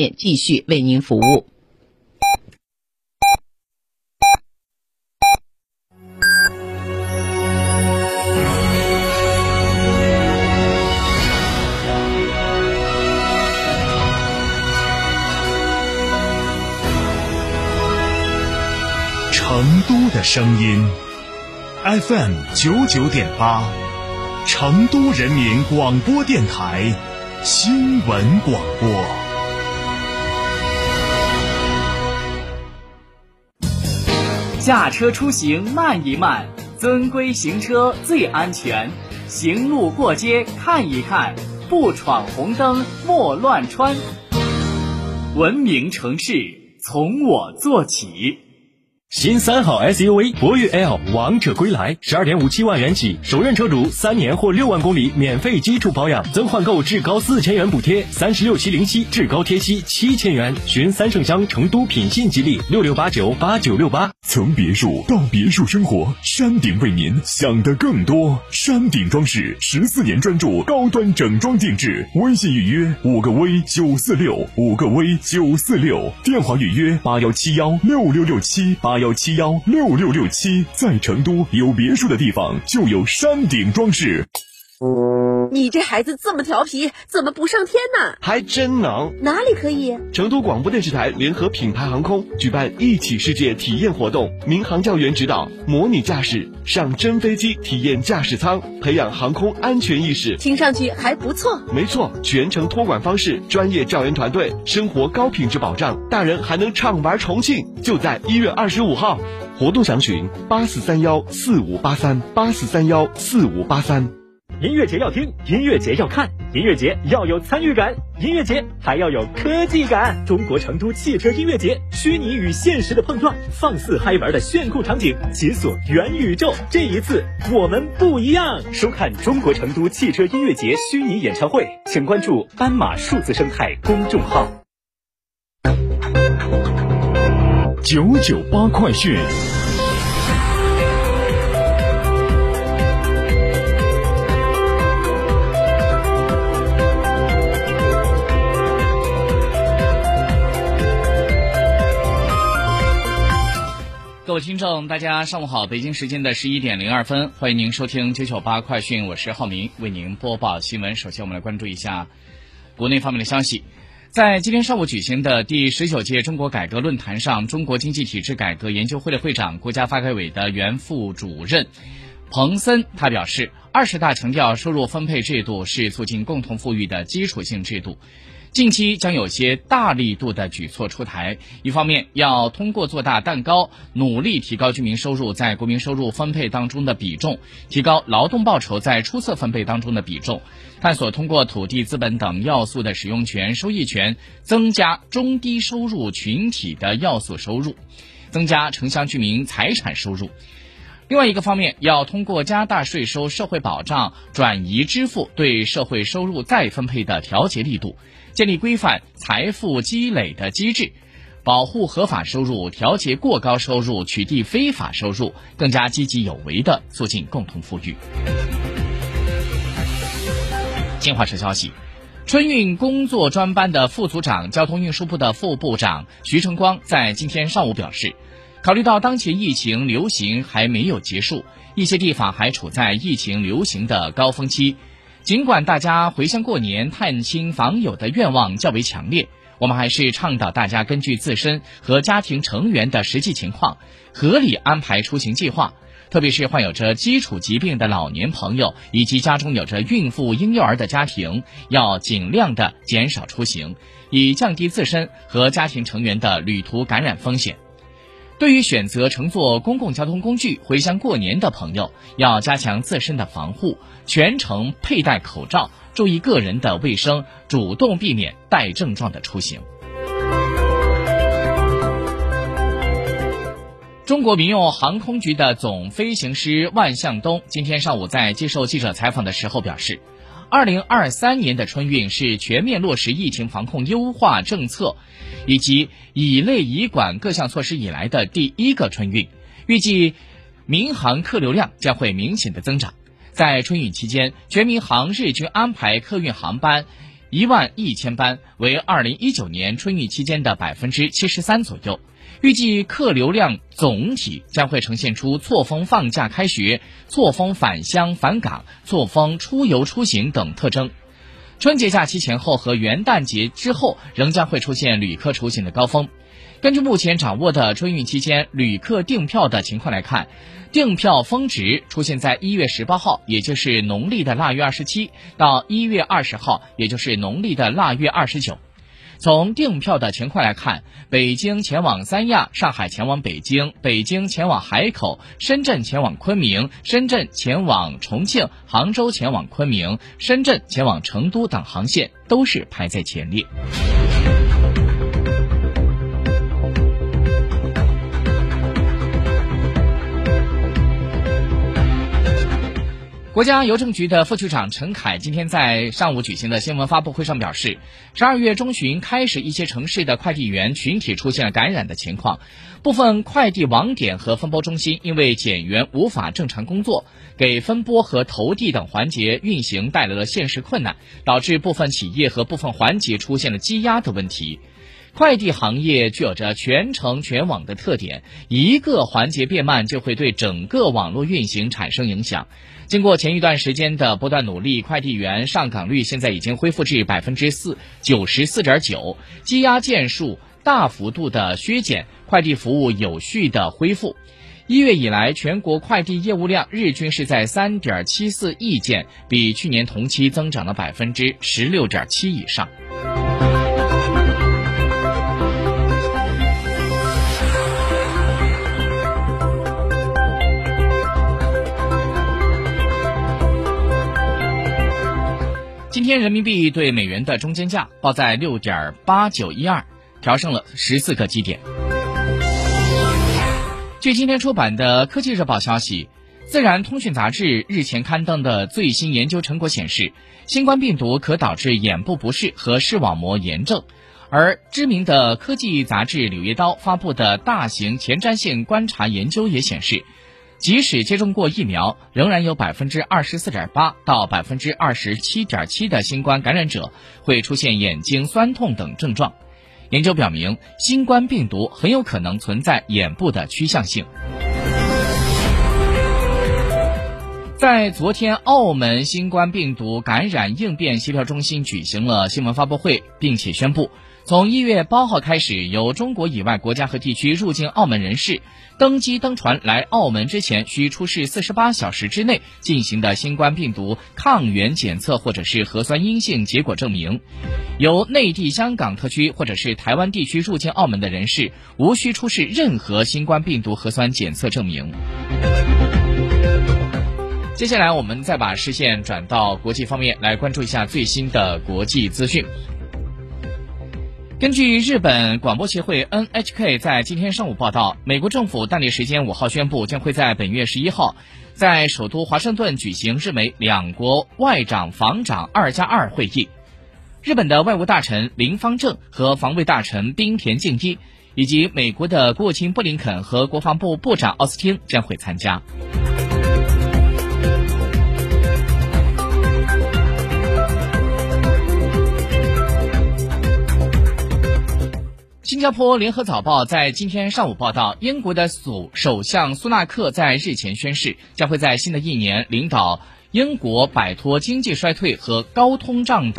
面继续为您服务。成都的声音，FM 九九点八，成都人民广播电台新闻广播。驾车出行慢一慢，遵规行车最安全。行路过街看一看，不闯红灯莫乱穿。文明城市从我做起。新三好 SUV 博越 L 王者归来，十二点五七万元起，首任车主三年或六万公里免费基础保养，增换购至高四千元补贴，三十六期零息，至高贴息七千元。寻三圣乡成都品信吉利六六八九八九六八。从别墅到别墅生活，山顶为您想的更多。山顶装饰十四年专注高端整装定制，微信预约五个 V 九四六五个 V 九四六，电话预约八幺七幺六六六七八。幺七幺六六六七，在成都有别墅的地方就有山顶装饰。你这孩子这么调皮，怎么不上天呢？还真能。哪里可以？成都广播电视台联合品牌航空举办一起世界体验活动，民航教员指导，模拟驾驶，上真飞机体验驾驶舱，培养航空安全意识。听上去还不错。没错，全程托管方式，专业教员团队，生活高品质保障，大人还能畅玩重庆。就在一月二十五号，活动详询八四三幺四五八三八四三幺四五八三。音乐节要听，音乐节要看，音乐节要有参与感，音乐节还要有科技感。中国成都汽车音乐节，虚拟与现实的碰撞，放肆嗨玩的炫酷场景，解锁元宇宙。这一次我们不一样。收看中国成都汽车音乐节虚拟演唱会，请关注斑马数字生态公众号。九九八快讯。各位听众，大家上午好！北京时间的十一点零二分，欢迎您收听九九八快讯，我是浩明，为您播报新闻。首先，我们来关注一下国内方面的消息。在今天上午举行的第十九届中国改革论坛上，中国经济体制改革研究会的会长、国家发改委的原副主任彭森他表示，二十大强调收入分配制度是促进共同富裕的基础性制度。近期将有些大力度的举措出台，一方面要通过做大蛋糕，努力提高居民收入在国民收入分配当中的比重，提高劳动报酬在初次分配当中的比重，探索通过土地、资本等要素的使用权、收益权，增加中低收入群体的要素收入，增加城乡居民财产收入。另外一个方面，要通过加大税收、社会保障、转移支付对社会收入再分配的调节力度。建立规范财富积累的机制，保护合法收入，调节过高收入，取缔非法收入，更加积极有为的促进共同富裕。新华社消息，春运工作专班的副组长、交通运输部的副部长徐成光在今天上午表示，考虑到当前疫情流行还没有结束，一些地方还处在疫情流行的高峰期。尽管大家回乡过年、探亲访友的愿望较为强烈，我们还是倡导大家根据自身和家庭成员的实际情况，合理安排出行计划。特别是患有着基础疾病的老年朋友以及家中有着孕妇、婴幼儿的家庭，要尽量的减少出行，以降低自身和家庭成员的旅途感染风险。对于选择乘坐公共交通工具回乡过年的朋友，要加强自身的防护，全程佩戴口罩，注意个人的卫生，主动避免带症状的出行。中国民用航空局的总飞行师万向东今天上午在接受记者采访的时候表示。二零二三年的春运是全面落实疫情防控优化政策，以及乙类乙管各项措施以来的第一个春运。预计民航客流量将会明显的增长。在春运期间，全民航日均安排客运航班一万一千班，为二零一九年春运期间的百分之七十三左右。预计客流量总体将会呈现出错峰放假开学、错峰返乡返岗、错峰出游出行等特征。春节假期前后和元旦节之后仍将会出现旅客出行的高峰。根据目前掌握的春运期间旅客订票的情况来看，订票峰值出现在一月十八号，也就是农历的腊月二十七，到一月二十号，也就是农历的腊月二十九。从订票的情况来看，北京前往三亚、上海前往北京、北京前往海口、深圳前往昆明、深圳前往重庆、杭州前往昆明、深圳前往成都等航线都是排在前列。国家邮政局的副局长陈凯今天在上午举行的新闻发布会上表示，十二月中旬开始，一些城市的快递员群体出现了感染的情况，部分快递网点和分拨中心因为减员无法正常工作，给分拨和投递等环节运行带来了现实困难，导致部分企业和部分环节出现了积压的问题。快递行业具有着全程全网的特点，一个环节变慢就会对整个网络运行产生影响。经过前一段时间的不断努力，快递员上岗率现在已经恢复至百分之四九十四点九，积压件数大幅度的削减，快递服务有序的恢复。一月以来，全国快递业务量日均是在三点七四亿件，比去年同期增长了百分之十六点七以上。天人民币对美元的中间价报在六点八九一二，调升了十四个基点。据今天出版的《科技日报》消息，《自然通讯》杂志日前刊登的最新研究成果显示，新冠病毒可导致眼部不适和视网膜炎症。而知名的科技杂志《柳叶刀》发布的大型前瞻性观察研究也显示。即使接种过疫苗，仍然有百分之二十四点八到百分之二十七点七的新冠感染者会出现眼睛酸痛等症状。研究表明，新冠病毒很有可能存在眼部的趋向性。在昨天，澳门新冠病毒感染应变协调中心举行了新闻发布会，并且宣布。从一月八号开始，由中国以外国家和地区入境澳门人士登机登船来澳门之前，需出示四十八小时之内进行的新冠病毒抗原检测或者是核酸阴性结果证明。由内地、香港特区或者是台湾地区入境澳门的人士，无需出示任何新冠病毒核酸检测证明。接下来，我们再把视线转到国际方面，来关注一下最新的国际资讯。根据日本广播协会 NHK 在今天上午报道，美国政府当地时间五号宣布，将会在本月十一号，在首都华盛顿举行日美两国外长防长二加二会议。日本的外务大臣林方正和防卫大臣滨田敬一，以及美国的国务卿布林肯和国防部部长奥斯汀将会参加。新加坡联合早报在今天上午报道，英国的首首相苏纳克在日前宣誓，将会在新的一年领导英国摆脱经济衰退和高通胀的。